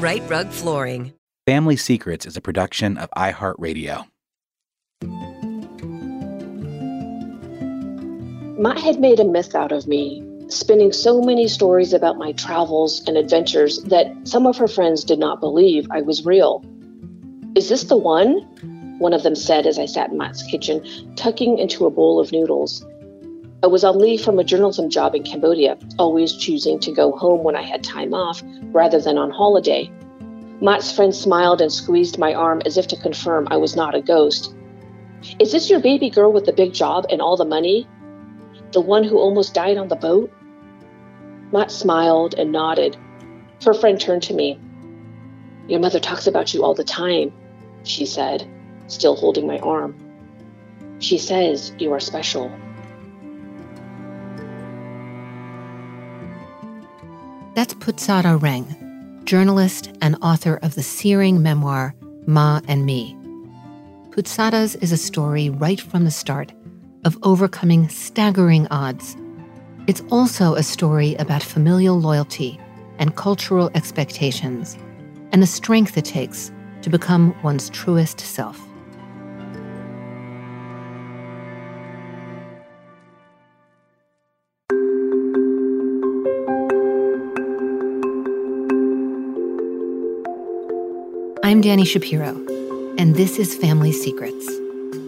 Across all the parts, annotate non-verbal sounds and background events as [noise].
Rite Rug Flooring. Family Secrets is a production of iHeartRadio. Matt had made a myth out of me, spinning so many stories about my travels and adventures that some of her friends did not believe I was real. Is this the one? One of them said as I sat in Matt's kitchen, tucking into a bowl of noodles. I was on leave from a journalism job in Cambodia, always choosing to go home when I had time off rather than on holiday. Matt's friend smiled and squeezed my arm as if to confirm I was not a ghost. Is this your baby girl with the big job and all the money? The one who almost died on the boat? Matt smiled and nodded. Her friend turned to me. Your mother talks about you all the time, she said, still holding my arm. She says you are special. That's Putsata Reang, journalist and author of the searing memoir Ma and Me. Putsata's is a story right from the start of overcoming staggering odds. It's also a story about familial loyalty and cultural expectations, and the strength it takes to become one's truest self. I'm Dani Shapiro, and this is Family Secrets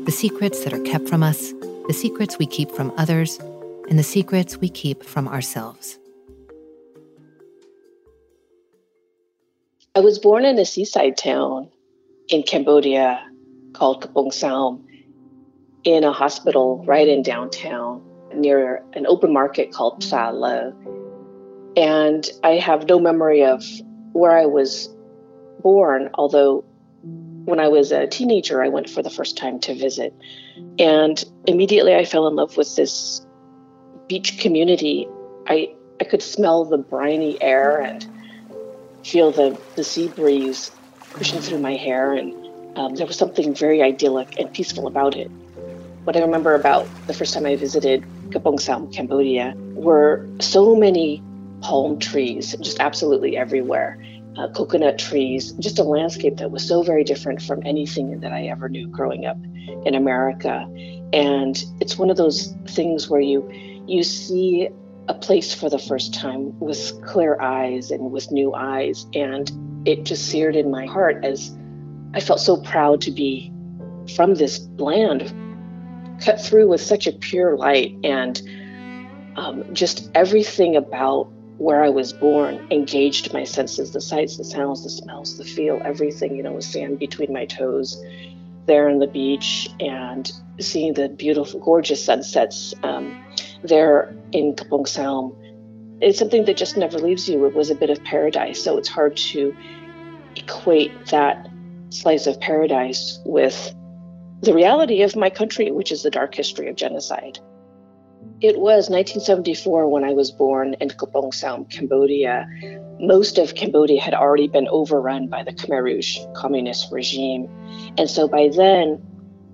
the secrets that are kept from us, the secrets we keep from others, and the secrets we keep from ourselves. I was born in a seaside town in Cambodia called Kampong Som in a hospital right in downtown near an open market called Psa Le. And I have no memory of where I was born, although when I was a teenager, I went for the first time to visit. And immediately I fell in love with this beach community. I, I could smell the briny air and feel the, the sea breeze pushing through my hair. And um, there was something very idyllic and peaceful about it. What I remember about the first time I visited Kampong Som, Cambodia, were so many palm trees, just absolutely everywhere. Uh, coconut trees, just a landscape that was so very different from anything that I ever knew growing up in America. And it's one of those things where you you see a place for the first time with clear eyes and with new eyes. And it just seared in my heart as I felt so proud to be from this land, cut through with such a pure light. And um, just everything about where I was born engaged my senses the sights, the sounds, the smells, the feel, everything, you know, with sand between my toes there on the beach and seeing the beautiful, gorgeous sunsets um, there in Kampong Som. It's something that just never leaves you. It was a bit of paradise, so it's hard to equate that slice of paradise with the reality of my country, which is the dark history of genocide. It was 1974 when I was born in Kampong Som, Cambodia. Most of Cambodia had already been overrun by the Khmer Rouge communist regime. And so by then,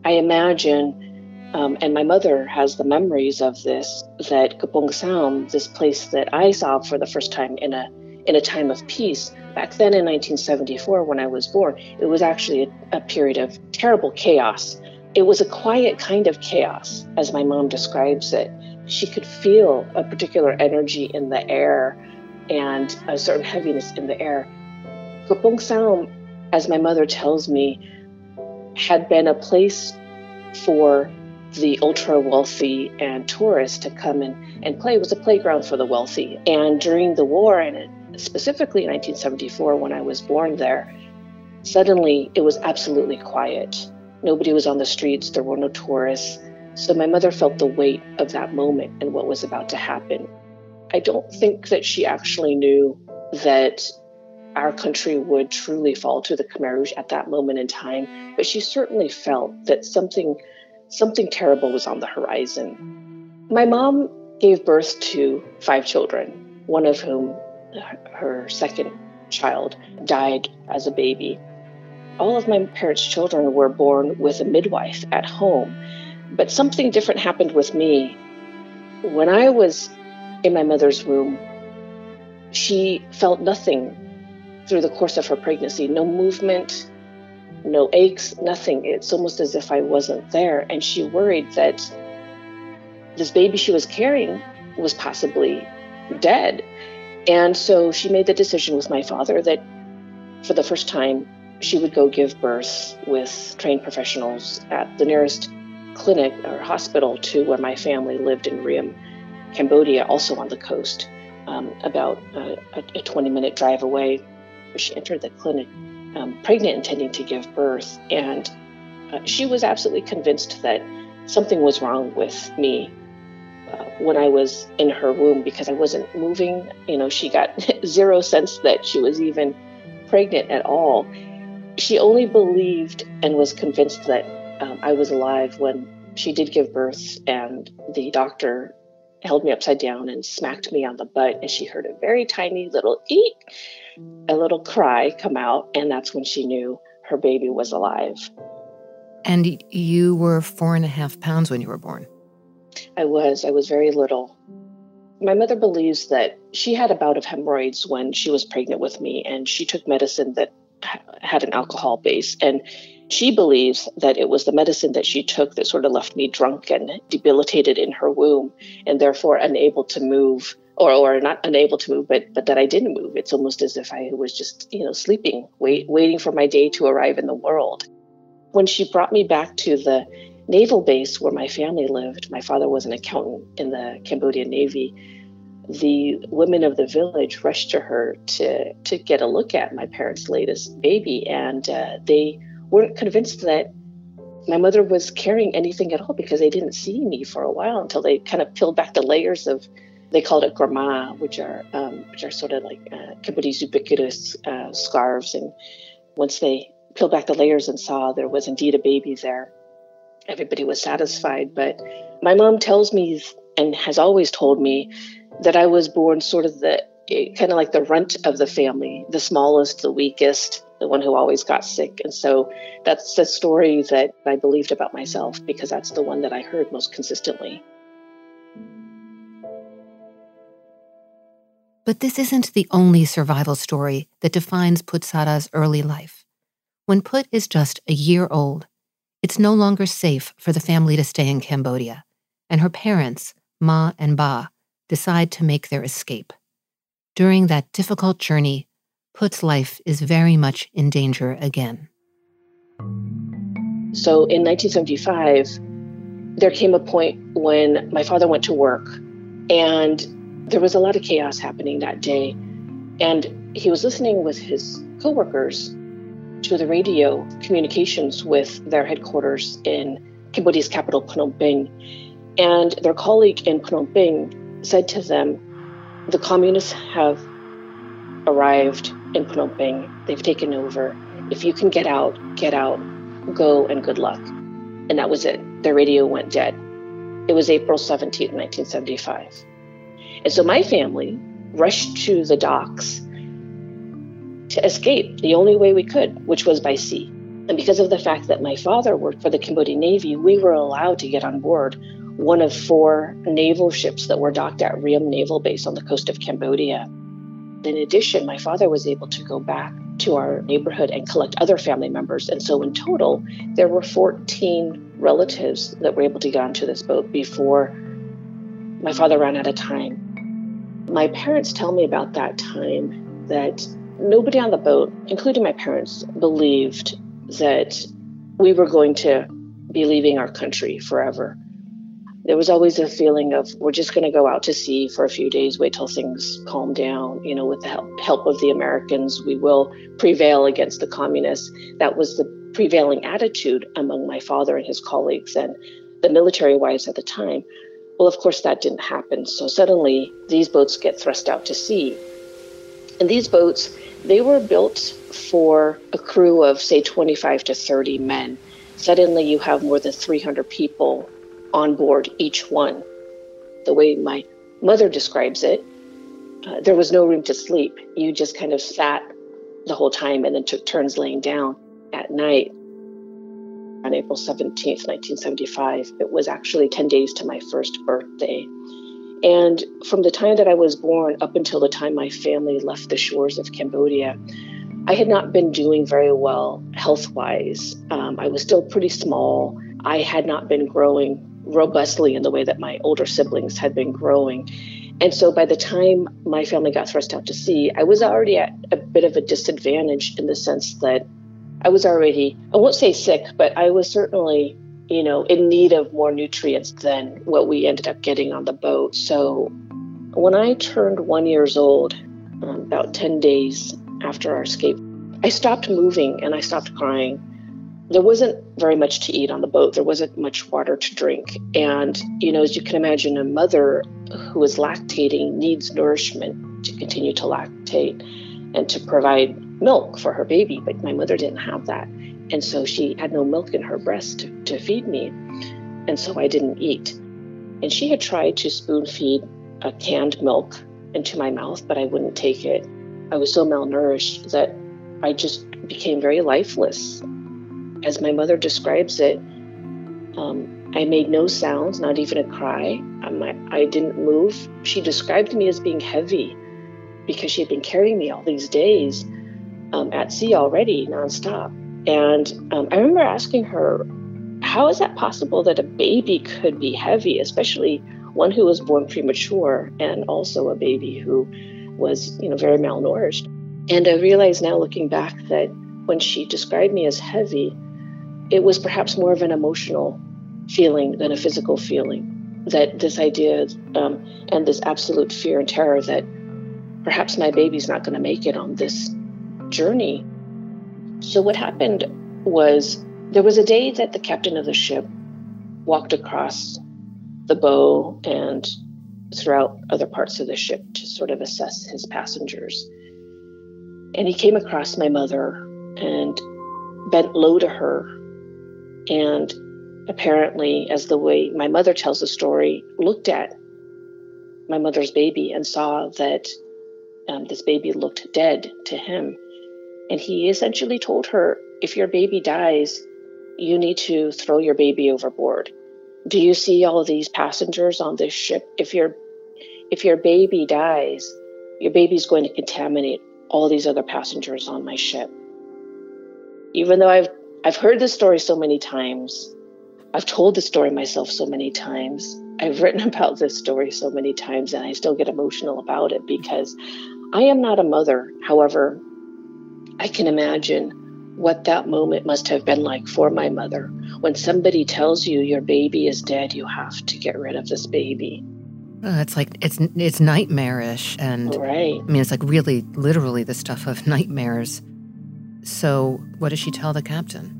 I imagine, um, and my mother has the memories of this, that Kampong Som, this place that I saw for the first time in a in a time of peace, back then in 1974 when I was born, it was actually a, a period of terrible chaos. It was a quiet kind of chaos, as my mom describes it. She could feel a particular energy in the air and a certain heaviness in the air. Kampong Som, as my mother tells me, had been a place for the ultra wealthy and tourists to come and, and play. It was a playground for the wealthy. And during the war, and specifically in 1974, when I was born there, suddenly it was absolutely quiet. Nobody was on the streets, there were no tourists. So my mother felt the weight of that moment and what was about to happen. I don't think that she actually knew that our country would truly fall to the Khmer Rouge at that moment in time, but she certainly felt that something something terrible was on the horizon. My mom gave birth to five children, one of whom her second child died as a baby. All of my parents' children were born with a midwife at home, but something different happened with me. When I was in my mother's womb, she felt nothing through the course of her pregnancy no movement, no aches, nothing. It's almost as if I wasn't there. And she worried that this baby she was carrying was possibly dead. And so she made the decision with my father that for the first time, she would go give birth with trained professionals at the nearest clinic or hospital to where my family lived in Ream, Cambodia, also on the coast, um, about a, a 20 minute drive away she entered the clinic um, pregnant, intending to give birth, and uh, she was absolutely convinced that something was wrong with me uh, when I was in her womb because I wasn't moving. You know, she got [laughs] zero sense that she was even pregnant at all. She only believed and was convinced that um, I was alive when she did give birth, and the doctor held me upside down and smacked me on the butt, and she heard a very tiny little eek a little cry come out, and that's when she knew her baby was alive. And you were four and a half pounds when you were born? I was. I was very little. My mother believes that she had a bout of hemorrhoids when she was pregnant with me, and she took medicine that had an alcohol base. And she believes that it was the medicine that she took that sort of left me drunk and debilitated in her womb, and therefore unable to move or, or not unable to move, but but that I didn't move. It's almost as if I was just you know sleeping, wait, waiting for my day to arrive in the world. When she brought me back to the naval base where my family lived, my father was an accountant in the Cambodian Navy. The women of the village rushed to her to to get a look at my parents' latest baby, and uh, they weren't convinced that my mother was carrying anything at all because they didn't see me for a while until they kind of peeled back the layers of they called it krama, which are um, which are sort of like uh, Cambodia's ubiquitous uh, scarves. And once they peeled back the layers and saw there was indeed a baby there, everybody was satisfied. But my mom tells me and has always told me that I was born sort of the eh, kind of like the runt of the family, the smallest, the weakest, the one who always got sick. And so that's the story that I believed about myself because that's the one that I heard most consistently. But this isn't the only survival story that defines Putsata's early life. When Put is just a year old, it's no longer safe for the family to stay in Cambodia, and her parents, Ma and Ba, decide to make their escape. During that difficult journey, Put's life is very much in danger again. So in 1975, there came a point when my father went to work and there was a lot of chaos happening that day. And he was listening with his coworkers to the radio communications with their headquarters in Cambodia's capital, Phnom Penh. And their colleague in Phnom Penh said to them, The communists have arrived Phnom Penh. They've taken over. If you can get out, get out, go, and good luck. And that was it. The radio went dead. It was April 17, 1975. And so my family rushed to the docks to escape the only way we could, which was by sea. And because of the fact that my father worked for the Cambodian Navy, we were allowed to get on board one of four naval ships that were docked at Ream Naval Base on the coast of Cambodia. In addition, my father was able to go back to our neighborhood and collect other family members. And so, in total, there were 14 relatives that were able to get onto this boat before my father ran out of time. My parents tell me about that time that nobody on the boat, including my parents, believed that we were going to be leaving our country forever there was always a feeling of we're just going to go out to sea for a few days, wait till things calm down. You know, with the help, help of the Americans, we will prevail against the communists. That was the prevailing attitude among my father and his colleagues and the military wives at the time. Well, of course, that didn't happen. So suddenly, these boats get thrust out to sea. And these boats, they were built for a crew of, say, 25 to 30 men. Suddenly, you have more than 300 people on board each one. The way my mother describes it, uh, there was no room to sleep. You just kind of sat the whole time and then took turns laying down at night. On April 17th, 1975, it was actually 10 days to my first birthday. And from the time that I was born up until the time my family left the shores of Cambodia, I had not been doing very well health wise. Um, I was still pretty small. I had not been growing robustly in the way that my older siblings had been growing. And so by the time my family got thrust out to sea, I was already at a bit of a disadvantage in the sense that I was already, I won't say sick, but I was certainly, you know, in need of more nutrients than what we ended up getting on the boat. So when I turned one years old, um, about 10 days after our escape, I stopped moving and I stopped crying there wasn't very much to eat on the boat. There wasn't much water to drink. And, you know, as you can imagine, a mother who is lactating needs nourishment to continue to lactate and to provide milk for her baby. But my mother didn't have that. And so she had no milk in her breast to, to feed me. And so I didn't eat. And she had tried to spoon feed a canned milk into my mouth, but I wouldn't take it. I was so malnourished that I just became very lifeless as my mother describes it, um, I made no sounds, not even a cry. Um, I, I didn't move. She described me as being heavy because she had been carrying me all these days um, at sea already, nonstop. And um, I remember asking her, how is that possible that a baby could be heavy, especially one who was born premature and also a baby who was, you know, very malnourished? And I realize now, looking back, that when she described me as heavy, it was perhaps more of an emotional feeling than a physical feeling. That this idea um, and this absolute fear and terror that perhaps my baby's not going to make it on this journey. So, what happened was there was a day that the captain of the ship walked across the bow and throughout other parts of the ship to sort of assess his passengers. And he came across my mother and bent low to her and apparently, as the way my mother tells the story, looked at my mother's baby and saw that um, this baby looked dead to him. And he essentially told her, if your baby dies, you need to throw your baby overboard. Do you see all these passengers on this ship? If your if your baby dies, your baby's going to contaminate all these other passengers on my ship. Even though I've I've heard this story so many times, I've told the story myself so many times, I've written [laughs] about this story so many times, and I still get emotional about it because I am not a mother. However, I can imagine what that moment must have been like for my mother when somebody tells you your baby is dead, you have to get rid of this baby. It's like it's it's nightmarish, and right. I mean, it's like really, literally the stuff of nightmares. So, what does she tell the captain?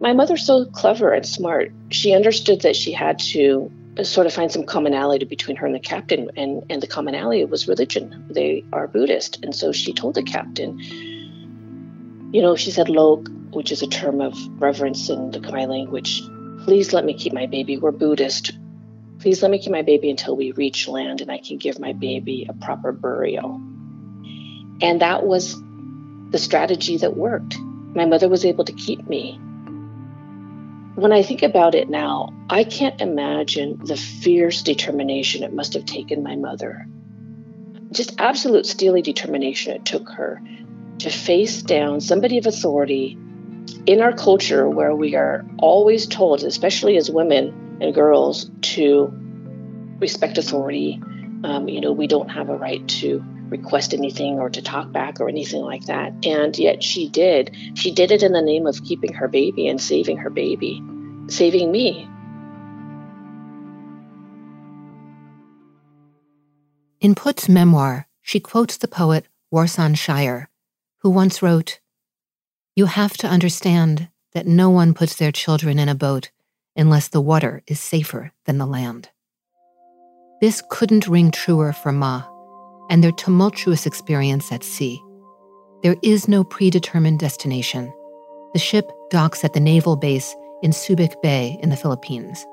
My mother's so clever and smart. She understood that she had to uh, sort of find some commonality between her and the captain, and and the commonality was religion. They are Buddhist, and so she told the captain, you know, she said "lok," which is a term of reverence in the Khmer language. Please let me keep my baby. We're Buddhist. Please let me keep my baby until we reach land and I can give my baby a proper burial. And that was the strategy that worked. My mother was able to keep me. When I think about it now, I can't imagine the fierce determination it must have taken my mother. Just absolute steely determination it took her to face down somebody of authority in our culture where we are always told, especially as women, and girls to respect authority. Um, you know, we don't have a right to request anything or to talk back or anything like that. And yet she did. She did it in the name of keeping her baby and saving her baby, saving me. In Put's memoir, she quotes the poet Warsan Shire, who once wrote, You have to understand that no one puts their children in a boat unless the water is safer than the land. This couldn't ring truer for Ma and their tumultuous experience at sea. There is no predetermined destination. The ship docks at the naval base in Subic Bay in the Philippines.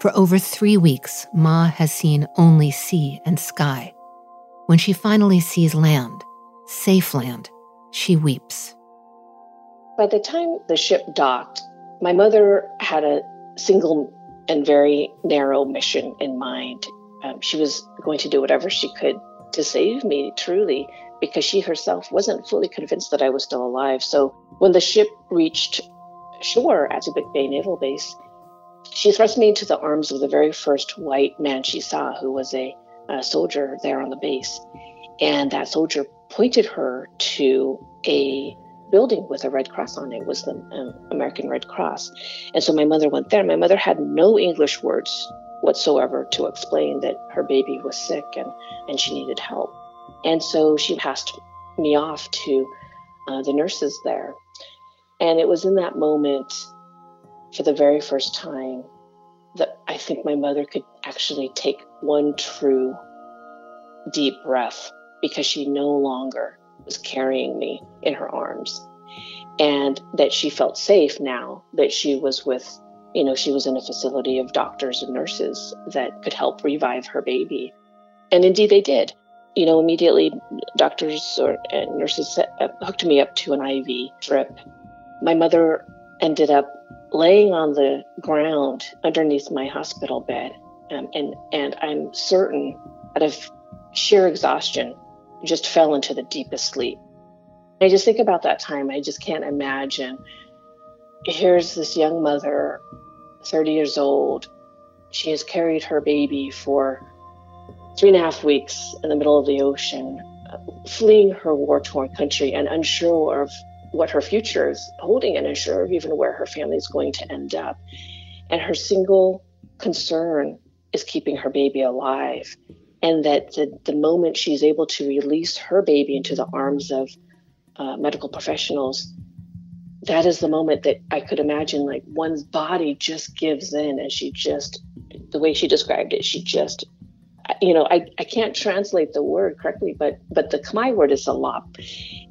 For over three weeks, Ma has seen only sea and sky. When she finally sees land, safe land, she weeps. By the time the ship docked, my mother had a single and very narrow mission in mind. Um, she was going to do whatever she could to save me, truly, because she herself wasn't fully convinced that I was still alive. So when the ship reached shore at Subic Bay Naval Base, she thrust me into the arms of the very first white man she saw, who was a, a soldier there on the base. And that soldier pointed her to a building with a Red Cross on it it was the um, American Red Cross. And so my mother went there. My mother had no English words whatsoever to explain that her baby was sick and, and she needed help. And so she passed me off to uh, the nurses there. And it was in that moment, for the very first time, that I think my mother could actually take one true deep breath because she no longer was carrying me in her arms and that she felt safe now that she was with you know she was in a facility of doctors and nurses that could help revive her baby and indeed they did you know immediately doctors or and nurses uh, hooked me up to an iv drip my mother ended up laying on the ground underneath my hospital bed um, and and i'm certain out of sheer exhaustion just fell into the deepest sleep. I just think about that time. I just can't imagine. Here's this young mother, 30 years old. She has carried her baby for three and a half weeks in the middle of the ocean, fleeing her war torn country and unsure of what her future is holding and unsure of even where her family is going to end up. And her single concern is keeping her baby alive and that the, the moment she's able to release her baby into the arms of uh, medical professionals that is the moment that i could imagine like one's body just gives in and she just the way she described it she just you know i, I can't translate the word correctly but but the khmer word is a salap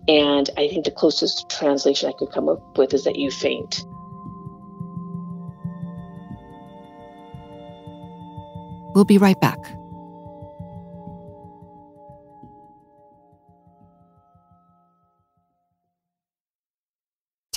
and i think the closest translation i could come up with is that you faint. We'll be right back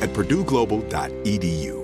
at purdueglobal.edu.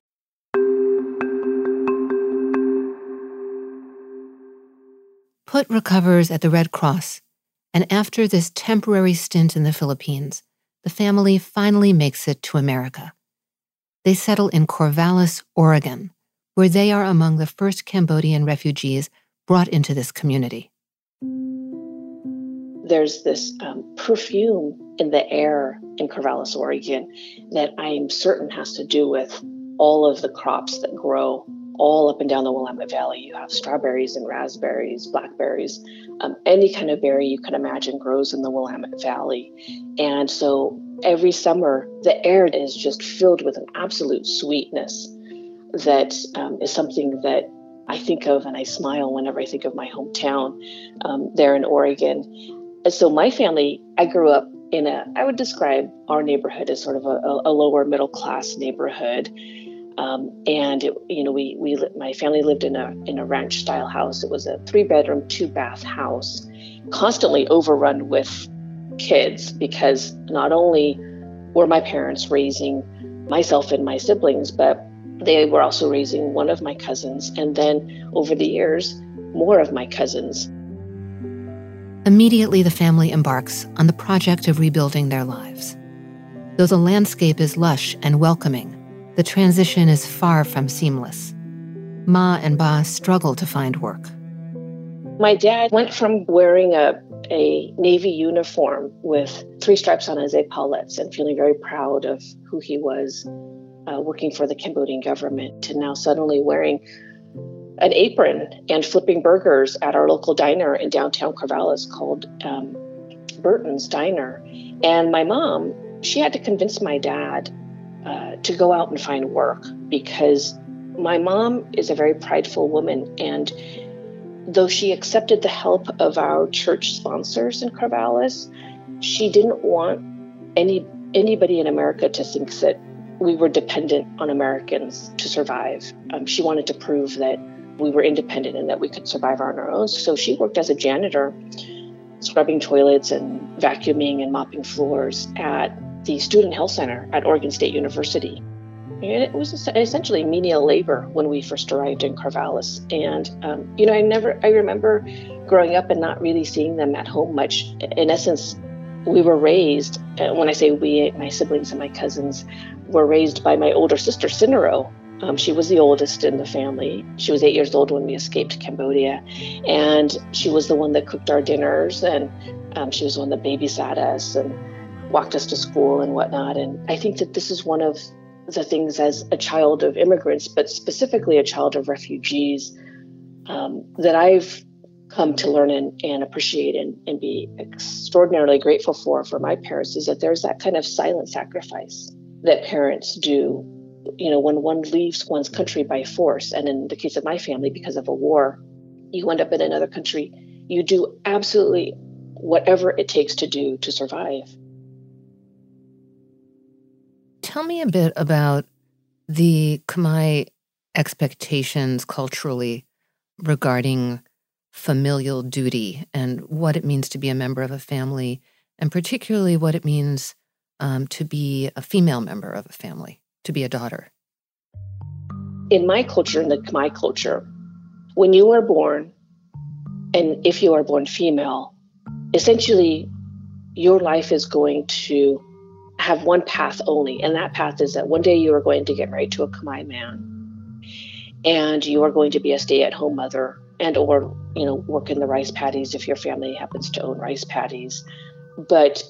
Put recovers at the Red Cross, and after this temporary stint in the Philippines, the family finally makes it to America. They settle in Corvallis, Oregon, where they are among the first Cambodian refugees brought into this community. There's this um, perfume in the air in Corvallis, Oregon, that I'm certain has to do with all of the crops that grow all up and down the Willamette Valley. You have strawberries and raspberries, blackberries, um, any kind of berry you can imagine grows in the Willamette Valley. And so every summer, the air is just filled with an absolute sweetness that um, is something that I think of and I smile whenever I think of my hometown um, there in Oregon. And so my family, I grew up in a, I would describe our neighborhood as sort of a, a lower middle class neighborhood. Um, and it, you know, we we my family lived in a in a ranch style house. It was a three bedroom, two bath house, constantly overrun with kids because not only were my parents raising myself and my siblings, but they were also raising one of my cousins, and then over the years, more of my cousins. Immediately, the family embarks on the project of rebuilding their lives. Though the landscape is lush and welcoming, the transition is far from seamless. Ma and Ba struggle to find work. My dad went from wearing a, a Navy uniform with three stripes on his epaulets and feeling very proud of who he was uh, working for the Cambodian government to now suddenly wearing an apron and flipping burgers at our local diner in downtown Corvallis called um, Burton's Diner. And my mom, she had to convince my dad uh, to go out and find work because my mom is a very prideful woman. And though she accepted the help of our church sponsors in Corvallis, she didn't want any anybody in America to think that we were dependent on Americans to survive. Um, she wanted to prove that we were independent and that we could survive on our own. So she worked as a janitor, scrubbing toilets and vacuuming and mopping floors at the Student Health Center at Oregon State University. And it was essentially menial labor when we first arrived in Corvallis. And, um, you know, I never, I remember growing up and not really seeing them at home much. In essence, we were raised, uh, when I say we, my siblings and my cousins were raised by my older sister, Cinero. Um, she was the oldest in the family. She was eight years old when we escaped Cambodia. And she was the one that cooked our dinners, and um, she was the one that babysat us and walked us to school and whatnot. And I think that this is one of the things as a child of immigrants, but specifically a child of refugees, um, that I've come to learn and, and appreciate and, and be extraordinarily grateful for for my parents is that there's that kind of silent sacrifice that parents do you know when one leaves one's country by force. And in the case of my family because of a war you end up in another country. You do absolutely whatever it takes to do to survive tell me a bit about the khmer expectations culturally regarding familial duty and what it means to be a member of a family, and particularly what it means um, to be a female member of a family, to be a daughter. In my culture, in the Khmer culture, when you are born, and if you are born female, essentially your life is going to have one path only, and that path is that one day you are going to get married to a Khmer man, and you are going to be a stay-at-home mother and or you know work in the rice paddies if your family happens to own rice paddies. But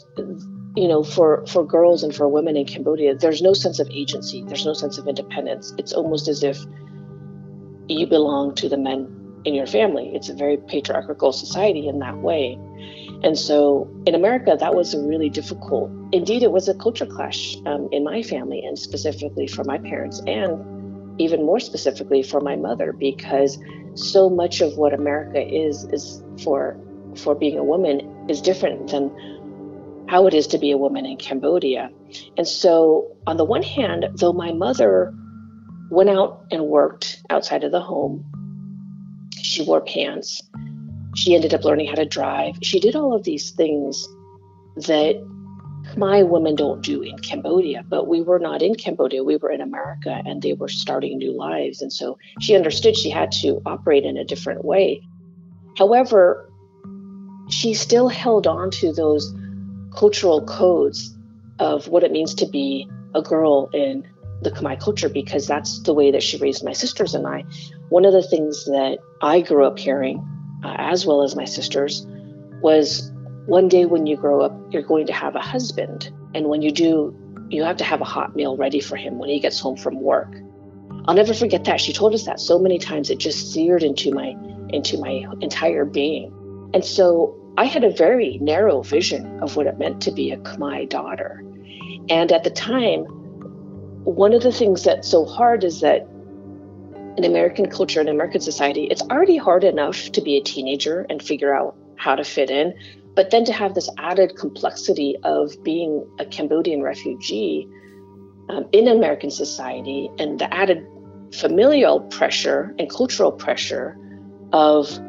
you know for for girls and for women in cambodia there's no sense of agency. There's no sense of independence. It's almost as if you belong to the men in your family. It's a very patriarchal society in that way and so in america that was a really difficult indeed it was a culture clash um, in my family and specifically for my parents and even more specifically for my mother because so much of what America is is for for being a woman is different than how it is to be a woman in Cambodia. And so on the one hand, though my mother went out and worked outside of the home, she wore pants. She ended up learning how to drive. She did all of these things that my women don't do in Cambodia, but we were not in Cambodia. We were in America and they were starting new lives. And so she understood she had to operate in a different way. However, she still held on to those cultural codes of what it means to be a girl in the Khmer culture because that's the way that she raised my sisters and I. One of the things that I grew up hearing, uh, as well as my sisters, was one day when you grow up, you're going to have a husband. And when you do, you have to have a hot meal ready for him when he gets home from work. I'll never forget that. She told us that so many times it just seared into my into my entire being. And so I had a very narrow vision of what it meant to be a Khmer daughter. And at the time, one of the things that's so hard is that in American culture and American society, it's already hard enough to be a teenager and figure out how to fit in. But then to have this added complexity of being a Cambodian refugee um, in American society and the added familial pressure and cultural pressure of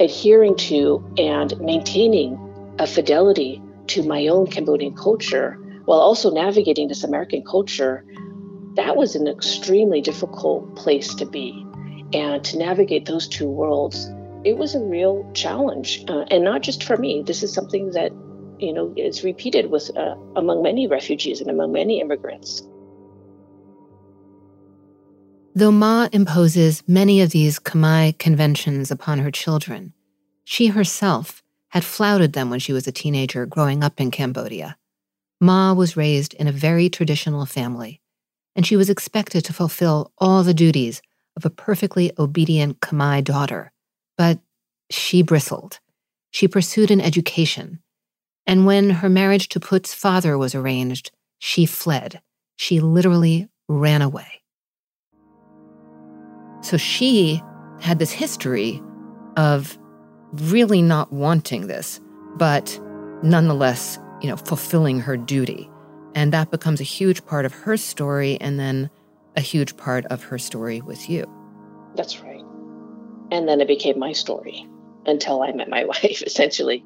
adhering to and maintaining a fidelity to my own Cambodian culture while also navigating this American culture, that was an extremely difficult place to be. And to navigate those two worlds it was a real challenge, uh, and not just for me. This is something that you know is repeated with uh, among many refugees and among many immigrants. Though Ma imposes many of these Khmer conventions upon her children, she herself had flouted them when she was a teenager growing up in Cambodia. Ma was raised in a very traditional family, and she was expected to fulfill all the duties of a perfectly obedient Khmer daughter but she bristled. She pursued an education. And when her marriage to Put's father was arranged, she fled. she literally ran away. So she had this history of really not wanting this, but nonetheless, you know, fulfilling her duty. And that becomes a huge part of her story and then a huge part of her story with you. That's right. And then it became my story until I met my [laughs] wife, essentially.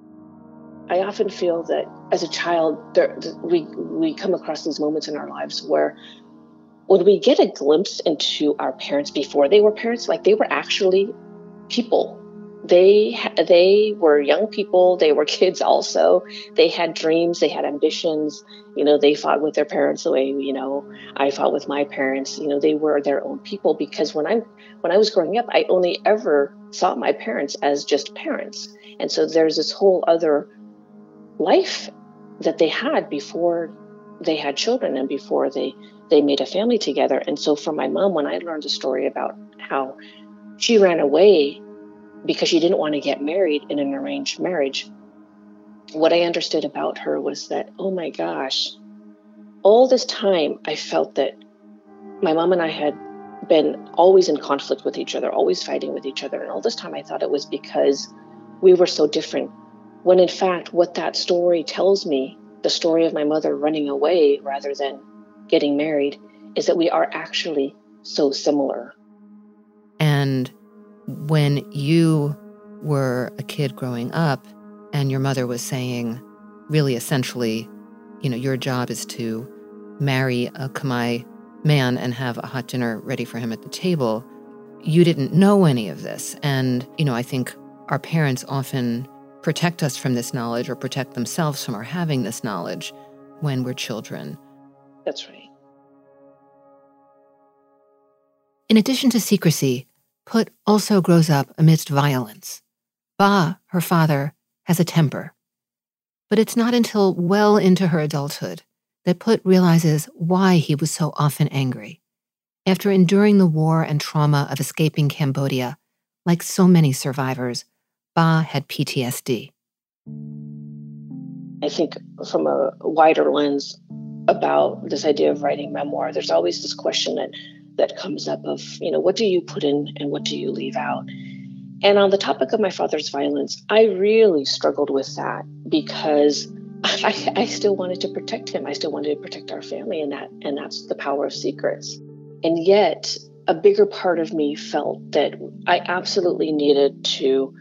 I often feel that as a child, there, we, we come across these moments in our lives where when we get a glimpse into our parents before they were parents, like they were actually people they they were young people. They were kids also. They had dreams. They had ambitions. You know they fought with their parents the way you know i fought with my parents. You know they were their own people because when i when i was growing up i only ever saw my parents as just parents. And so there's this whole other life that they had before they had children and before they they made a family together. And so for my mom when i learned the story about how she ran away because she didn't want to get married in an arranged marriage. What I understood about her was that, oh my gosh, all this time I felt that my mom and I had been always in conflict with each other, always fighting with each other. And all this time I thought it was because we were so different. When in fact, what that story tells me, the story of my mother running away rather than getting married, is that we are actually so similar. And when you were a kid growing up and your mother was saying, really essentially, you know, your job is to marry a Khmer man and have a hot dinner ready for him at the table, you didn't know any of this. And, you know, I think our parents often protect us from this knowledge or protect themselves from our having this knowledge when we're children. That's right. In addition to secrecy, Put also grows up amidst violence. Ba, her father, has a temper. But it's not until well into her adulthood that Put realizes why he was so often angry. After enduring the war and trauma of escaping Cambodia, like so many survivors, Ba had PTSD. I think from a wider lens about this idea of writing memoir, there's always this question that that comes up of, you know, what do you put in and what do you leave out? And on the topic of my father's violence, I really struggled with that because [laughs] I, I still wanted to protect him. I still wanted to protect our family, and that and that's the power of secrets. And yet, a bigger part of me felt that I absolutely needed to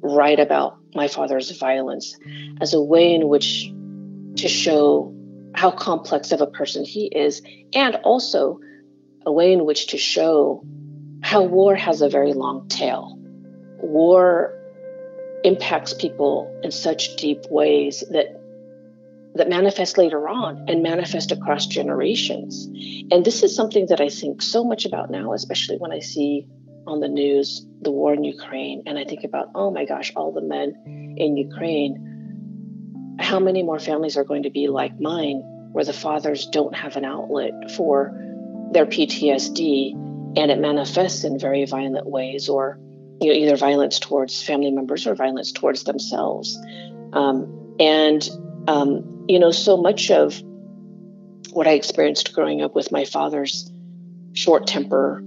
write about my father's violence as a way in which to show how complex of a person he is, and also a way in which to show how war has a very long tail. War impacts people in such deep ways that that manifest later on and manifest across generations. And this is something that I think so much about now, especially when I see on the news the war in Ukraine and I think about, oh my gosh, all the men in Ukraine. How many more families are going to be like mine where the fathers don't have an outlet for their PTSD and it manifests in very violent ways or you know either violence towards family members or violence towards themselves. Um, and um, you know so much of what i experienced growing up with my father's short temper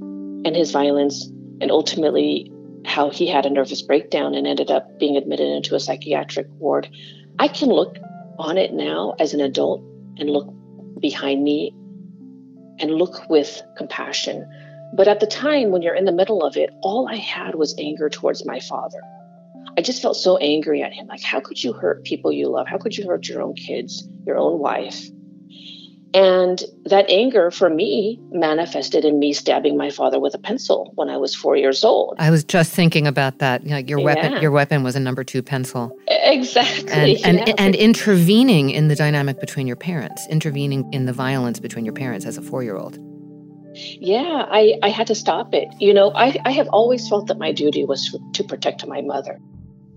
and his violence and ultimately how he had a nervous breakdown and ended up being admitted into a psychiatric ward i can look on it now as an adult and look behind me and look with compassion. But at the time, when you're in the middle of it, all I had was anger towards my father. I just felt so angry at him. Like, how could you hurt people you love? How could you hurt your own kids, your own wife? And that anger for me manifested in me stabbing my father with a pencil when I was four years old. I was just thinking about that. Like your yeah. weapon, your weapon was a number two pencil. Exactly. And and, yeah. and intervening in the dynamic between your parents, intervening in the violence between your parents as a four year old. Yeah, I, I had to stop it. You know, I, I have always felt that my duty was to protect my mother.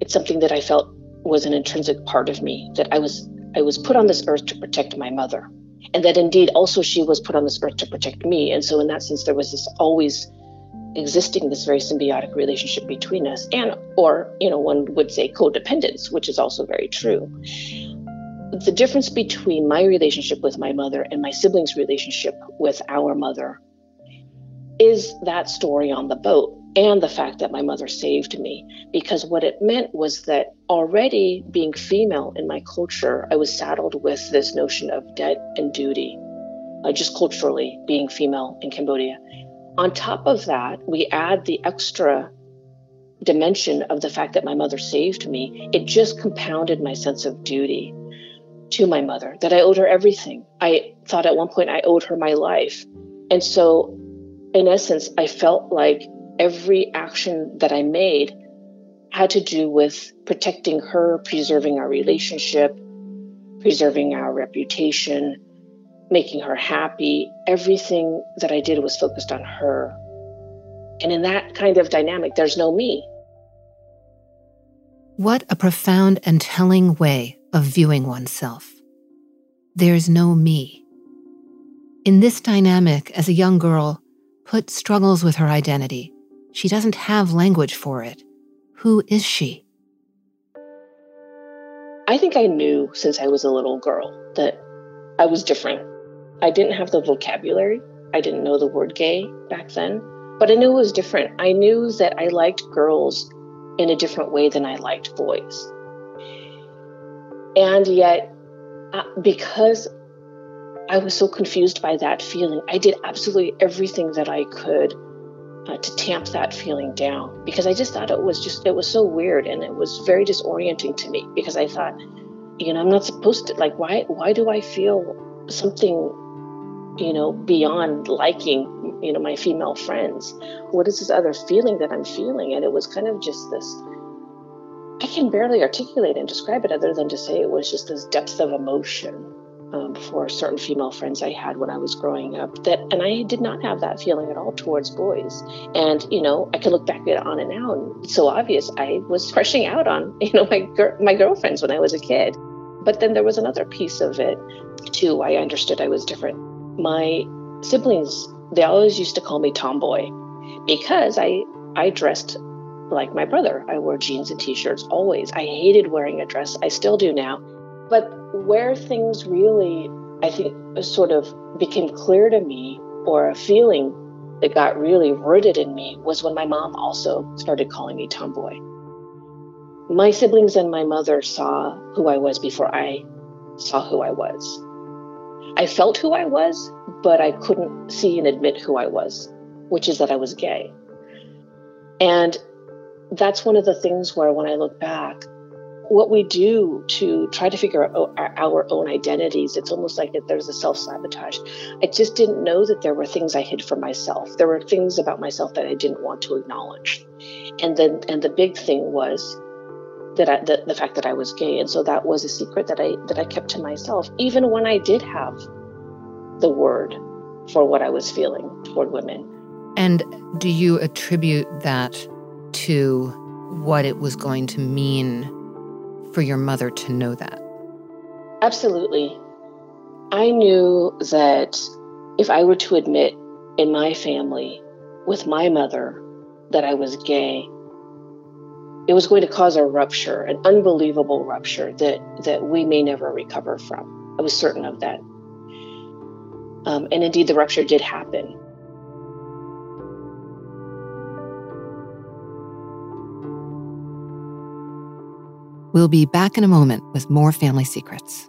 It's something that I felt was an intrinsic part of me, that I was I was put on this earth to protect my mother and that indeed also she was put on this earth to protect me. And so, in that sense, there was this always existing this very symbiotic relationship between us, and or you know, one would say codependence, which is also very true. the difference between my relationship with my mother and my siblings' relationship with our mother is that story on the boat and the fact that my mother saved me. Because what it meant was that already being female in my culture, I was saddled with this notion of debt and duty, uh, just culturally being female in Cambodia. On top of that, we add the extra dimension of the fact that my mother saved me. It just compounded my sense of duty to my mother, that I owed her everything. I thought at one point I owed her my life. And so, in essence, I felt like every action that I made had to do with protecting her, preserving our relationship, preserving our reputation, making her happy. Everything that I did was focused on her. And in that kind of dynamic, there's no me. What a profound and telling way of viewing oneself. There's no me. In this dynamic, as a young girl, Put struggles with her identity. She doesn't have language for it. Who is she? I think I knew since I was a little girl that I was different. I didn't have the vocabulary. I didn't know the word gay back then, but I knew it was different. I knew that I liked girls in a different way than I liked boys. And yet, uh, because I was so confused by that feeling, I did absolutely everything that I could uh, to tamp that feeling down because I just thought it was just, it was so weird and it was very disorienting to me because I thought, you know, I'm not supposed to, like, why, why do I feel something, you know, beyond liking, you know, my female friends? What is this other feeling that I'm feeling? And it was kind of just this I can barely articulate and describe it other than to say it was just this depth of emotion um, for certain female friends I had when I was growing up. That, and I did not have that feeling at all towards boys. And you know, I can look back at on it now, and it's so obvious I was crushing out on [laughs] you know my gir- my girlfriends when I was a kid. But then there was another piece of it too. I understood I was different. My siblings, they always used to call me tomboy because I I dressed like my brother. I wore jeans and t-shirts always. I hated wearing a dress. I still do now. But where things really, I think, sort of became clear to me, or a feeling that got really rooted in me, was when my mom also started calling me tomboy. My siblings and my mother saw who I was before I saw who I was. I felt who I was, but I couldn't see and admit who I was, which is that I was gay. And that's one of the things where when I look back, what we do to try to figure out our own identities, it's almost like there's a self sabotage. I just didn't know that there were things I hid from myself. There were things about myself that I didn't want to acknowledge. And then, and the big thing was that I, the, the fact that I was gay. And so that was a secret that I, that I kept to myself, even when I did have the word for what I was feeling toward women. And do you attribute that to what it was going to mean for your mother to know that? Absolutely. I knew that if I were to admit in my family with my mother that I was gay, it was going to cause a rupture, an unbelievable rupture that, that we may never recover from. I was certain of that. Um, and indeed, the rupture did happen. We'll be back in a moment with more family secrets.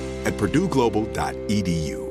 at purdueglobal.edu.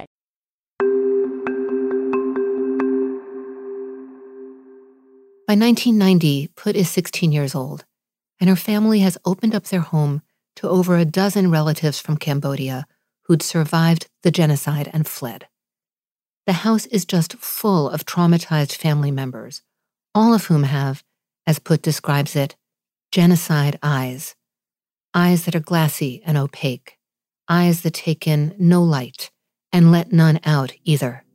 By 1990, Put is 16 years old, and her family has opened up their home to over a dozen relatives from Cambodia who'd survived the genocide and fled. The house is just full of traumatized family members, all of whom have, as Put describes it, genocide eyes. Eyes that are glassy and opaque, eyes that take in no light and let none out either.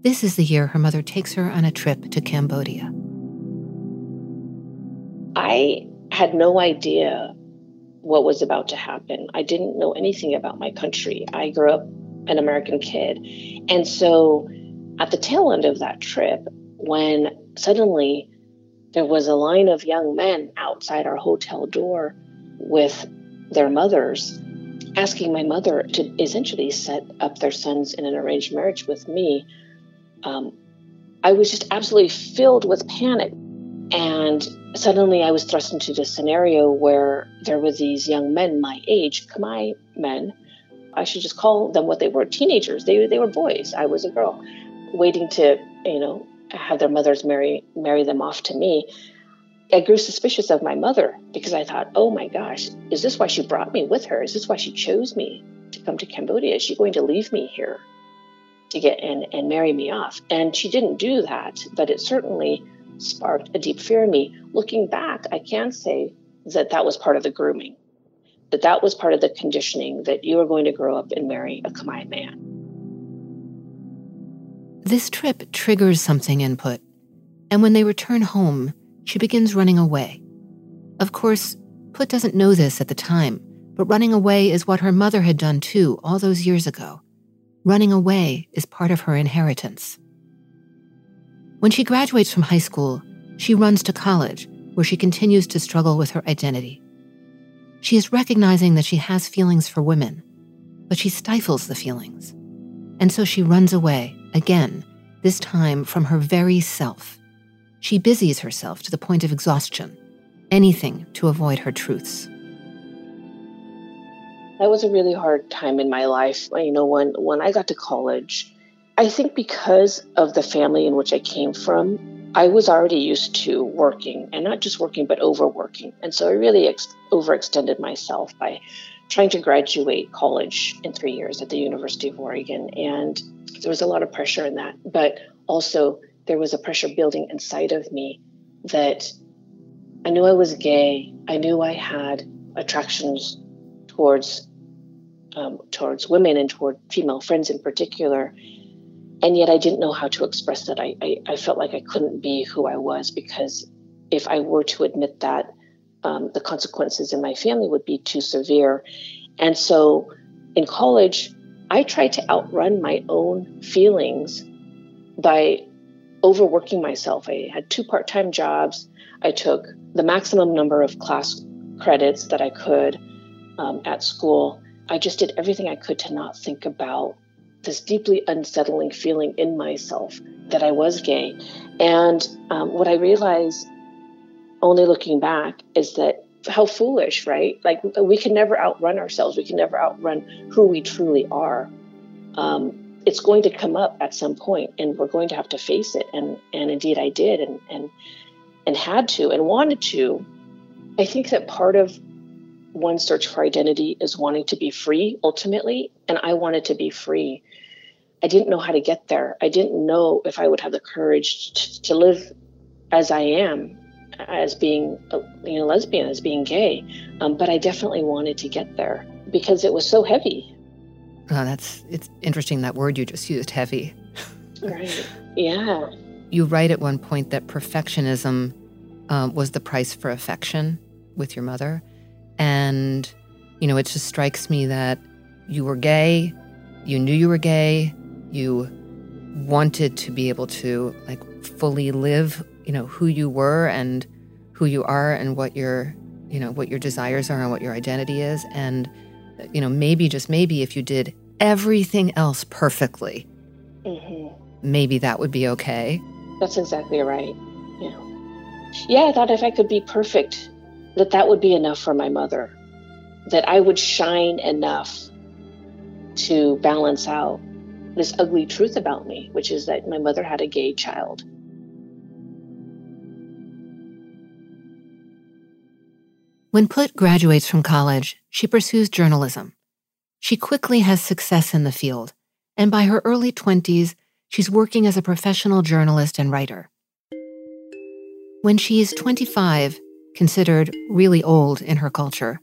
This is the year her mother takes her on a trip to Cambodia. I had no idea what was about to happen. I didn't know anything about my country. I grew up an American kid. And so at the tail end of that trip, when suddenly there was a line of young men outside our hotel door with their mothers asking my mother to essentially set up their sons in an arranged marriage with me, um, I was just absolutely filled with panic. And suddenly I was thrust into this scenario where there were these young men my age, Khmer men. I should just call them what they were teenagers. They, they were boys. I was a girl, waiting to, you know, have their mothers marry marry them off to me. I grew suspicious of my mother because I thought, oh my gosh, is this why she brought me with her? Is this why she chose me to come to Cambodia? Is she going to leave me here to get in and marry me off? And she didn't do that, but it certainly sparked a deep fear in me. Looking back, I can say that that was part of the grooming, that that was part of the conditioning that you are going to grow up and marry a Khmer man. This trip triggers something in Put, and when they return home, she begins running away. Of course, Put doesn't know this at the time, but running away is what her mother had done too all those years ago. Running away is part of her inheritance. When she graduates from high school, she runs to college, where she continues to struggle with her identity. She is recognizing that she has feelings for women, but she stifles the feelings. And so she runs away, again, this time from her very self. She busies herself to the point of exhaustion, anything to avoid her truths. That was a really hard time in my life. You know, when when I got to college, I think because of the family in which I came from, I was already used to working and not just working, but overworking. And so I really ex- overextended myself by trying to graduate college in three years at the University of Oregon. And there was a lot of pressure in that. But also, there was a pressure building inside of me that I knew I was gay. I knew I had attractions towards um, towards women and toward female friends in particular and yet I didn't know how to express that. I, I, I, felt like I couldn't be who I was because if I were to admit that, um, the consequences in my family would be too severe. And so in college, I tried to outrun my own feelings by overworking myself. I had two part time jobs. I took the maximum number of class credits that I could um, at school. I just did everything I could to not think about this deeply unsettling feeling in myself that I was gay. And um, what I realized, only looking back, is that how foolish, right? Like we can never outrun ourselves. We can never outrun who we truly are. Um, it's going to come up at some point, and we're going to have to face it. And and indeed, I did, and and and had to, and wanted to. I think that part of one search for identity is wanting to be free ultimately, and I wanted to be free. I didn't know how to get there. I didn't know if I would have the courage to, to live as I am, as being you know lesbian, as being gay. Um, but I definitely wanted to get there because it was so heavy. Oh, that's it's interesting that word you just used, heavy. right. [laughs] Yeah. You write at one point that perfectionism um, was the price for affection with your mother, and you know it just strikes me that you were gay, you knew you were gay, you wanted to be able to like fully live, you know, who you were and who you are and what your, you know, what your desires are and what your identity is and you know, maybe just maybe if you did everything else perfectly, mm-hmm. maybe that would be okay. That's exactly right. Yeah. Yeah, I thought if I could be perfect, that that would be enough for my mother, that I would shine enough to balance out this ugly truth about me, which is that my mother had a gay child. When Put graduates from college, she pursues journalism. She quickly has success in the field, and by her early 20s, she's working as a professional journalist and writer. When she is 25, considered really old in her culture,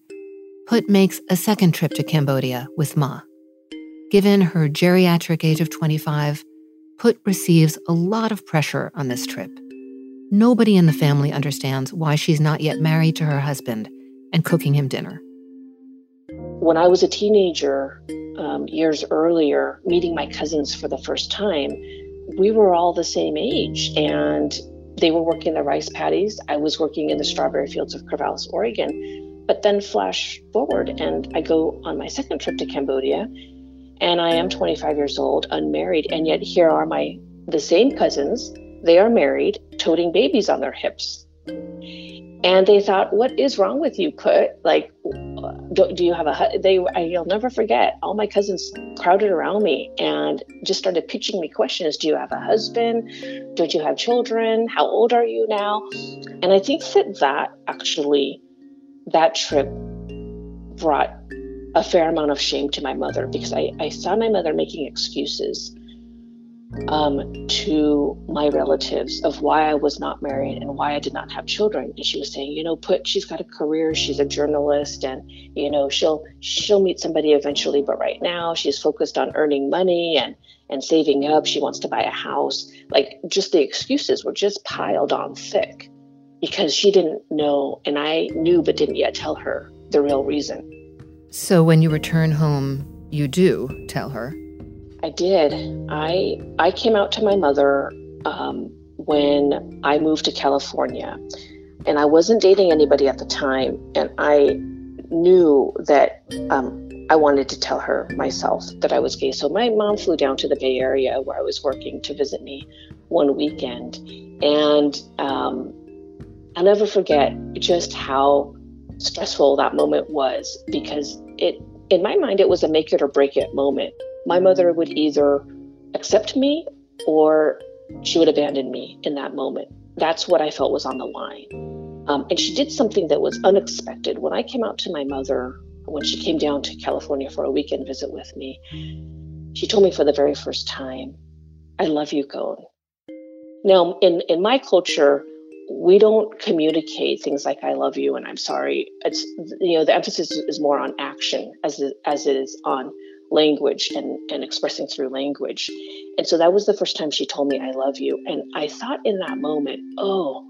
Put makes a second trip to Cambodia with Ma. Given her geriatric age of 25, Put receives a lot of pressure on this trip. Nobody in the family understands why she's not yet married to her husband and cooking him dinner. When I was a teenager, um, years earlier, meeting my cousins for the first time, we were all the same age and they were working the rice paddies. I was working in the strawberry fields of Corvallis, Oregon. But then flash forward, and I go on my second trip to Cambodia, and I am 25 years old, unmarried, and yet here are my the same cousins. They are married, toting babies on their hips. And they thought, "What is wrong with you, Put? Like, do, do you have a?" They, I, you'll never forget. All my cousins crowded around me and just started pitching me questions. Do you have a husband? Don't you have children? How old are you now? And I think that that actually, that trip brought a fair amount of shame to my mother because I, I saw my mother making excuses um, to my relatives of why I was not married and why I did not have children. And she was saying, you know, put she's got a career, she's a journalist, and you know she'll she'll meet somebody eventually, but right now she's focused on earning money and and saving up. She wants to buy a house. Like just the excuses were just piled on thick because she didn't know, and I knew but didn't yet tell her the real reason. So when you return home, you do tell her. I did. I I came out to my mother um, when I moved to California, and I wasn't dating anybody at the time, and I knew that um, I wanted to tell her myself that I was gay. So my mom flew down to the Bay Area where I was working to visit me one weekend, and um, I'll never forget just how stressful that moment was because it in my mind, it was a make it or break it moment. My mother would either accept me or she would abandon me in that moment. That's what I felt was on the line. Um, and she did something that was unexpected. When I came out to my mother, when she came down to California for a weekend visit with me, she told me for the very first time, I love you, Cone. Now, in, in my culture, we don't communicate things like "I love you" and "I'm sorry." It's you know the emphasis is more on action as as it is on language and and expressing through language. And so that was the first time she told me "I love you," and I thought in that moment, oh.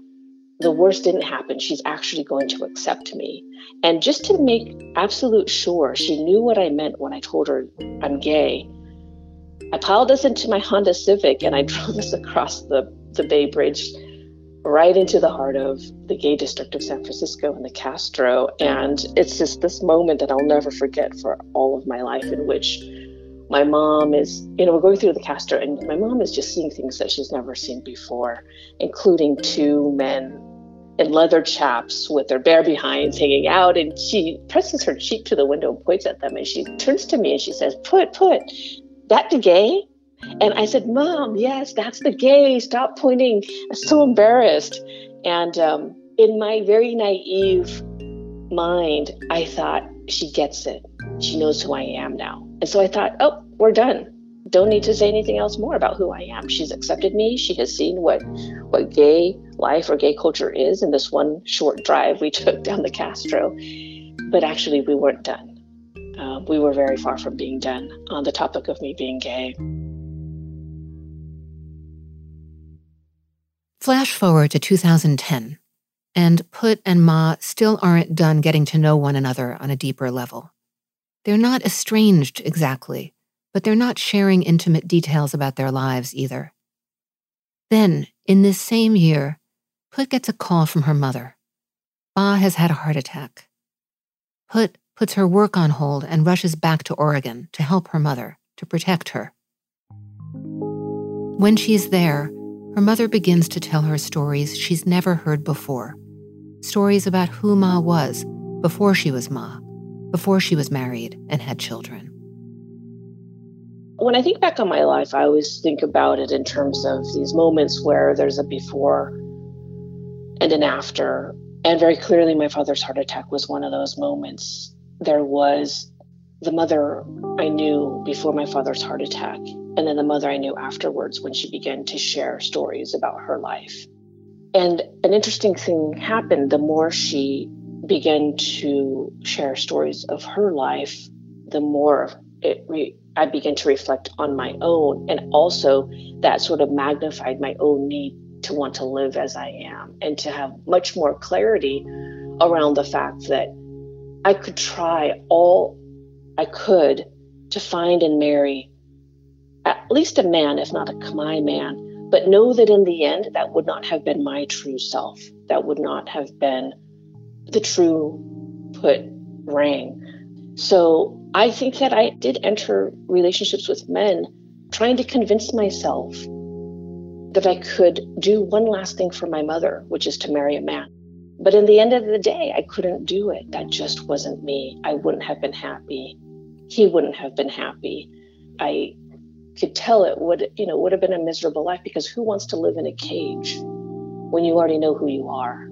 The worst didn't happen. She's actually going to accept me. And just to make absolute sure she knew what I meant when I told her I'm gay, I piled us into my Honda Civic and I [laughs] drove us across the, the Bay Bridge right into the heart of the gay district of San Francisco and the Castro. And it's just this moment that I'll never forget for all of my life, in which my mom is, you know, we're going through the Castro, and my mom is just seeing things that she's never seen before, including two men in leather chaps with their bare behinds hanging out. And she presses her cheek to the window and points at them. And she turns to me and she says, Put, put, that the gay? And I said, Mom, yes, that's the gay. Stop pointing. I'm so embarrassed. And um, in my very naive mind, I thought, she gets it. She knows who I am now. And so I thought, oh, we're done. Don't need to say anything else more about who I am. She's accepted me. She has seen what what gay life or gay culture is in this one short drive we [laughs] took down the Castro. But actually, we weren't done. Uh, we were very far from being done on the topic of me being gay. Flash forward to 2010, and Put and Ma still aren't done getting to know one another on a deeper level. They're not estranged exactly, but they're not sharing intimate details about their lives either. Then, in this same year, Put gets a call from her mother. Ma has had a heart attack. Put puts her work on hold and rushes back to Oregon to help her mother, to protect her. When she's there, her mother begins to tell her stories she's never heard before. Stories about who Ma was before she was Ma, before she was married and had children. When I think back on my life, I always think about it in terms of these moments where there's a before and an after. And very clearly, my father's heart attack was one of those moments. There was the mother I knew before my father's heart attack, and then the mother I knew afterwards when she began to share stories about her life. And an interesting thing happened the more she began to share stories of her life, the more it re- I began to reflect on my own. And also, that sort of magnified my own need to want to live as I am and to have much more clarity around the fact that I could try all I could to find and marry at least a man, if not a Khmer man, but know that in the end, that would not have been my true self. That would not have been the true Put Reang. So I think that I did enter relationships with men trying to convince myself that I could do one last thing for my mother, which is to marry a man. But in the end of the day, I couldn't do it. That just wasn't me. I wouldn't have been happy. He wouldn't have been happy. I could tell it would, you know, would have been a miserable life because who wants to live in a cage when you already know who you are?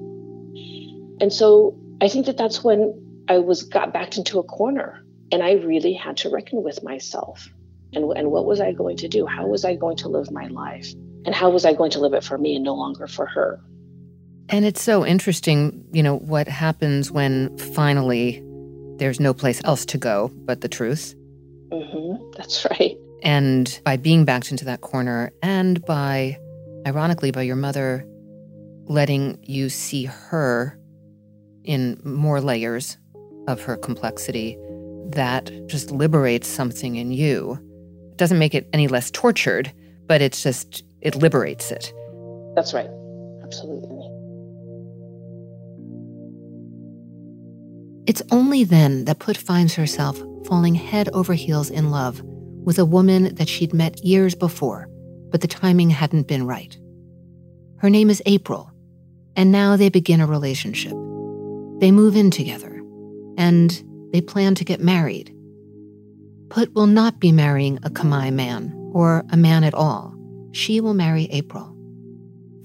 And so I think that that's when I was got backed into a corner and I really had to reckon with myself. And, and what was I going to do? How was I going to live my life? And how was I going to live it for me and no longer for her? And it's so interesting, you know, what happens when finally there's no place else to go but the truth. Mm-hmm, that's right. And by being backed into that corner, and by, ironically, by your mother letting you see her in more layers of her complexity, that just liberates something in you. It doesn't make it any less tortured, but it's just, it liberates it. That's right. Absolutely. It's only then that Put finds herself falling head over heels in love with a woman that she'd met years before, but the timing hadn't been right. Her name is April, and now they begin a relationship. They move in together, and they plan to get married Put will not be marrying a Khmer man or a man at all. She will marry April.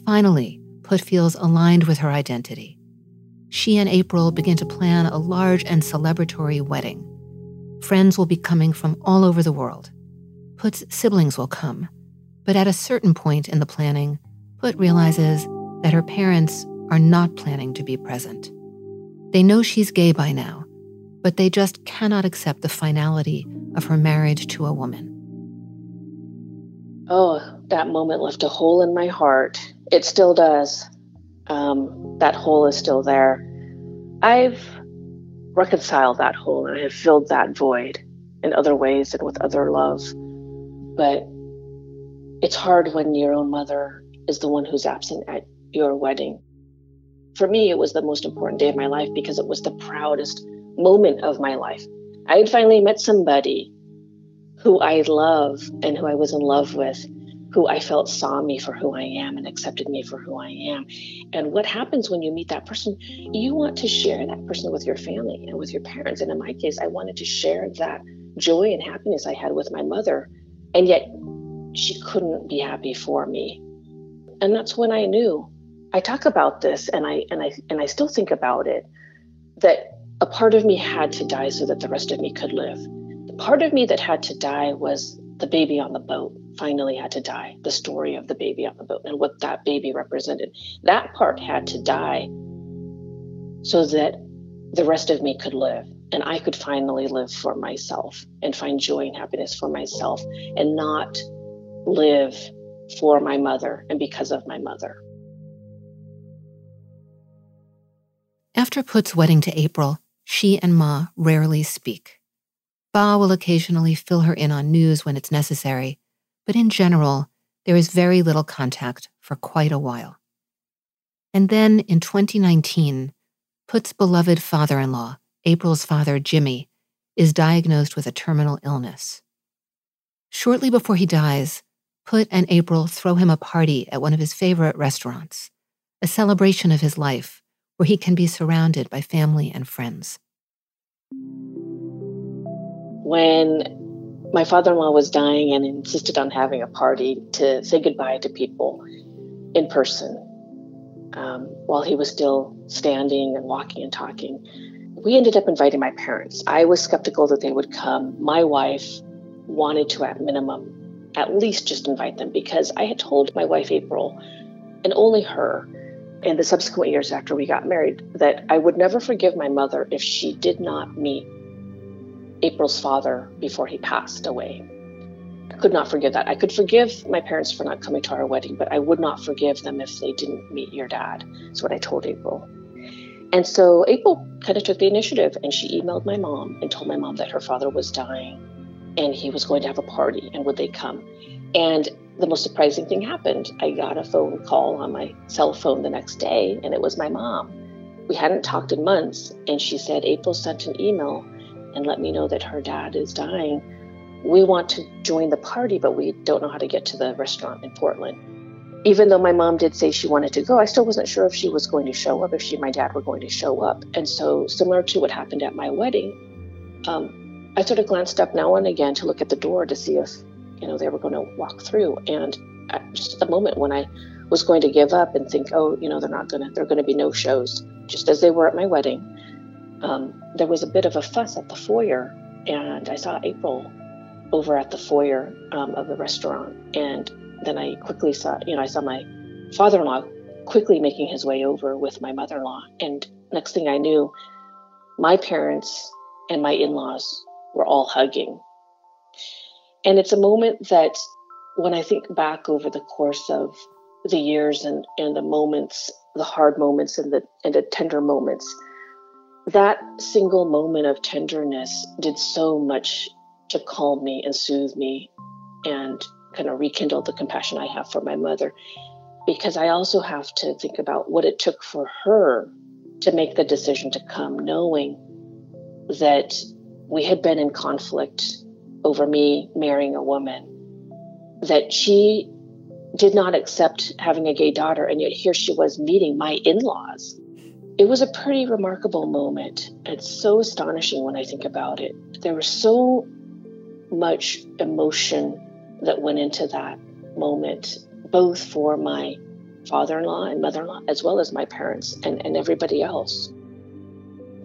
Finally, Put feels aligned with her identity. She and April begin to plan a large and celebratory wedding. Friends will be coming from all over the world. Put's siblings will come, but at a certain point in the planning, Put realizes that her parents are not planning to be present. They know she's gay by now, but they just cannot accept the finality of her marriage to a woman. Oh, that moment left a hole in my heart. It still does. Um, that hole is still there. I've reconciled that hole and I have filled that void in other ways and with other love. But it's hard when your own mother is the one who's absent at your wedding. For me, it was the most important day of my life because it was the proudest moment of my life. I had finally met somebody who I love and who I was in love with, who I felt saw me for who I am and accepted me for who I am. And what happens when you meet that person? You want to share that person with your family and with your parents. And in my case, I wanted to share that joy and happiness I had with my mother. And yet, she couldn't be happy for me. And that's when I knew. I talk about this and I and I and I still think about it that a part of me had to die so that the rest of me could live. The part of me that had to die was the baby on the boat finally had to die, the story of the baby on the boat and what that baby represented. That part had to die so that the rest of me could live and I could finally live for myself and find joy and happiness for myself and not live for my mother and because of my mother. After Put's wedding to April, she and Ma rarely speak. Ba will occasionally fill her in on news when it's necessary, but in general, there is very little contact for quite a while. And then in 2019, Put's beloved father in law, April's father, Jimmy, is diagnosed with a terminal illness. Shortly before he dies, Put and April throw him a party at one of his favorite restaurants, a celebration of his life where he can be surrounded by family and friends. When my father in law was dying and insisted on having a party to say goodbye to people in person um, while he was still standing and walking and talking, we ended up inviting my parents. I was skeptical that they would come. My wife wanted to, at minimum, at least just invite them because I had told my wife, April, and only her, in the subsequent years after we got married that I would never forgive my mother if she did not meet April's father before he passed away. I could not forgive that. I could forgive my parents for not coming to our wedding, but I would not forgive them if they didn't meet your dad. That's what I told April. And so April kind of took the initiative and she emailed my mom and told my mom that her father was dying and he was going to have a party and would they come. And the most surprising thing happened. I got a phone call on my cell phone the next day, and it was my mom. We hadn't talked in months, and she said, April sent an email and let me know that her dad is dying. We want to join the party, but we don't know how to get to the restaurant in Portland. Even though my mom did say she wanted to go, I still wasn't sure if she was going to show up, if she and my dad were going to show up. And so, similar to what happened at my wedding, um, I sort of glanced up now and again to look at the door to see if you know they were going to walk through and at just at the moment when i was going to give up and think oh you know they're not going to they're going to be no shows just as they were at my wedding um, there was a bit of a fuss at the foyer and i saw april over at the foyer um, of the restaurant. And then i quickly saw you know i saw my father-in-law quickly making his way over with my mother-in-law. And next thing i knew my parents and my in-laws were all hugging. And it's a moment that when I think back over the course of the years and, and the moments, the hard moments and the and the tender moments, that single moment of tenderness did so much to calm me and soothe me and kind of rekindle the compassion I have for my mother. Because I also have to think about what it took for her to make the decision to come, knowing that we had been in conflict over me marrying a woman, that she did not accept having a gay daughter, and yet here she was meeting my in laws. It was a pretty remarkable moment. It's so astonishing when I think about it. There was so much emotion that went into that moment, both for my father in law and mother in law, as well as my parents and, and everybody else.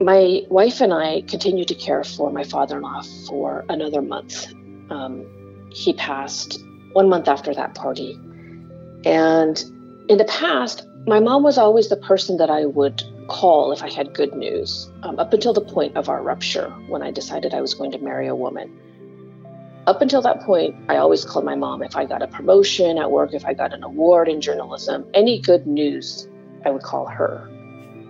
My wife and I continued to care for my father in law for another month. Um, he passed one month after that party. And in the past, my mom was always the person that I would call if I had good news, um, up until the point of our rupture when I decided I was going to marry a woman. Up until that point, I always called my mom if I got a promotion at work, if I got an award in journalism, any good news, I would call her.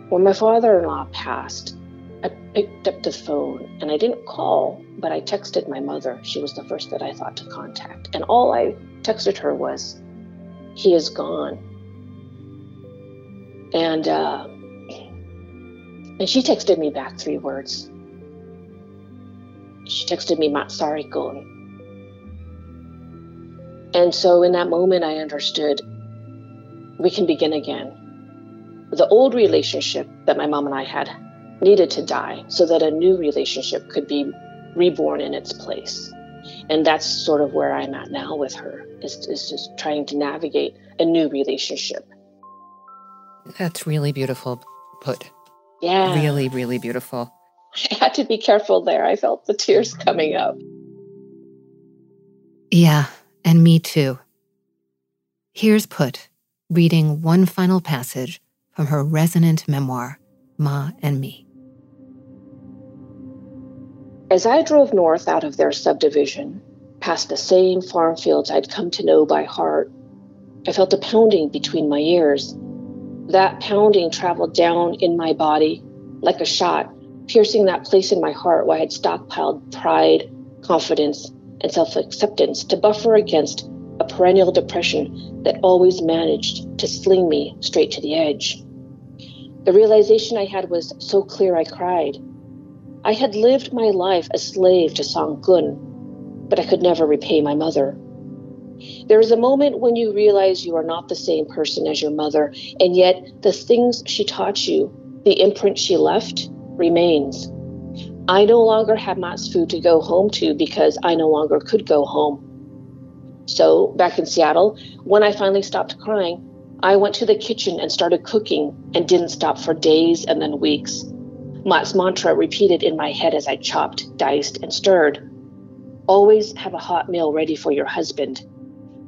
When my father in law passed, I picked up the phone and I didn't call, but I texted my mother. She was the first that I thought to contact. And all I texted her was, He is gone. And uh, and she texted me back three words. She texted me Matsari Gon. And so in that moment, I understood we can begin again. The old relationship that my mom and I had needed to die so that a new relationship could be reborn in its place. And that's sort of where I'm at now with her, is, is just trying to navigate a new relationship. That's really beautiful put. Yeah. Really, really beautiful. I had to be careful there. I felt the tears coming up. Yeah, and me too. Here's Put reading one final passage from her resonant memoir, Ma and Me. As I drove north out of their subdivision, past the same farm fields I'd come to know by heart, I felt a pounding between my ears. That pounding traveled down in my body like a shot, piercing that place in my heart where I had stockpiled pride, confidence, and self acceptance to buffer against a perennial depression that always managed to sling me straight to the edge. The realization I had was so clear I cried. I had lived my life a slave to Song Gun, but I could never repay my mother. There is a moment when you realize you are not the same person as your mother, and yet the things she taught you, the imprint she left, remains. I no longer have Ma's food to go home to because I no longer could go home. So, back in Seattle, when I finally stopped crying, I went to the kitchen and started cooking and didn't stop for days and then weeks. Ma's mantra repeated in my head as I chopped, diced, and stirred. Always have a hot meal ready for your husband.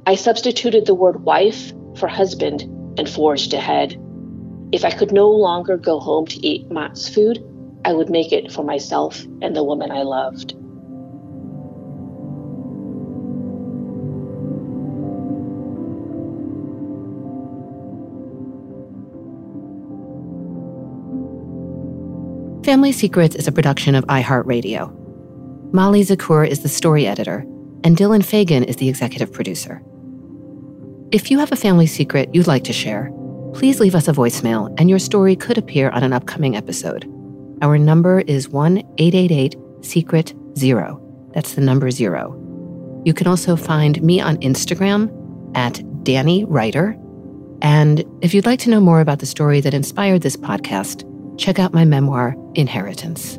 I substituted the word wife for husband and forged ahead. If I could no longer go home to eat Ma's food, I would make it for myself and the woman I loved. Family Secrets is a production of iHeartRadio. Molly Zakur is the story editor, and Dylan Fagan is the executive producer. If you have a family secret you'd like to share, please leave us a voicemail and your story could appear on an upcoming episode. Our number is 1 888 Secret Zero. That's the number zero. You can also find me on Instagram at Dani Writer. And if you'd like to know more about the story that inspired this podcast, check out my memoir, Inheritance.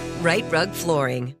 Rite Rug Flooring.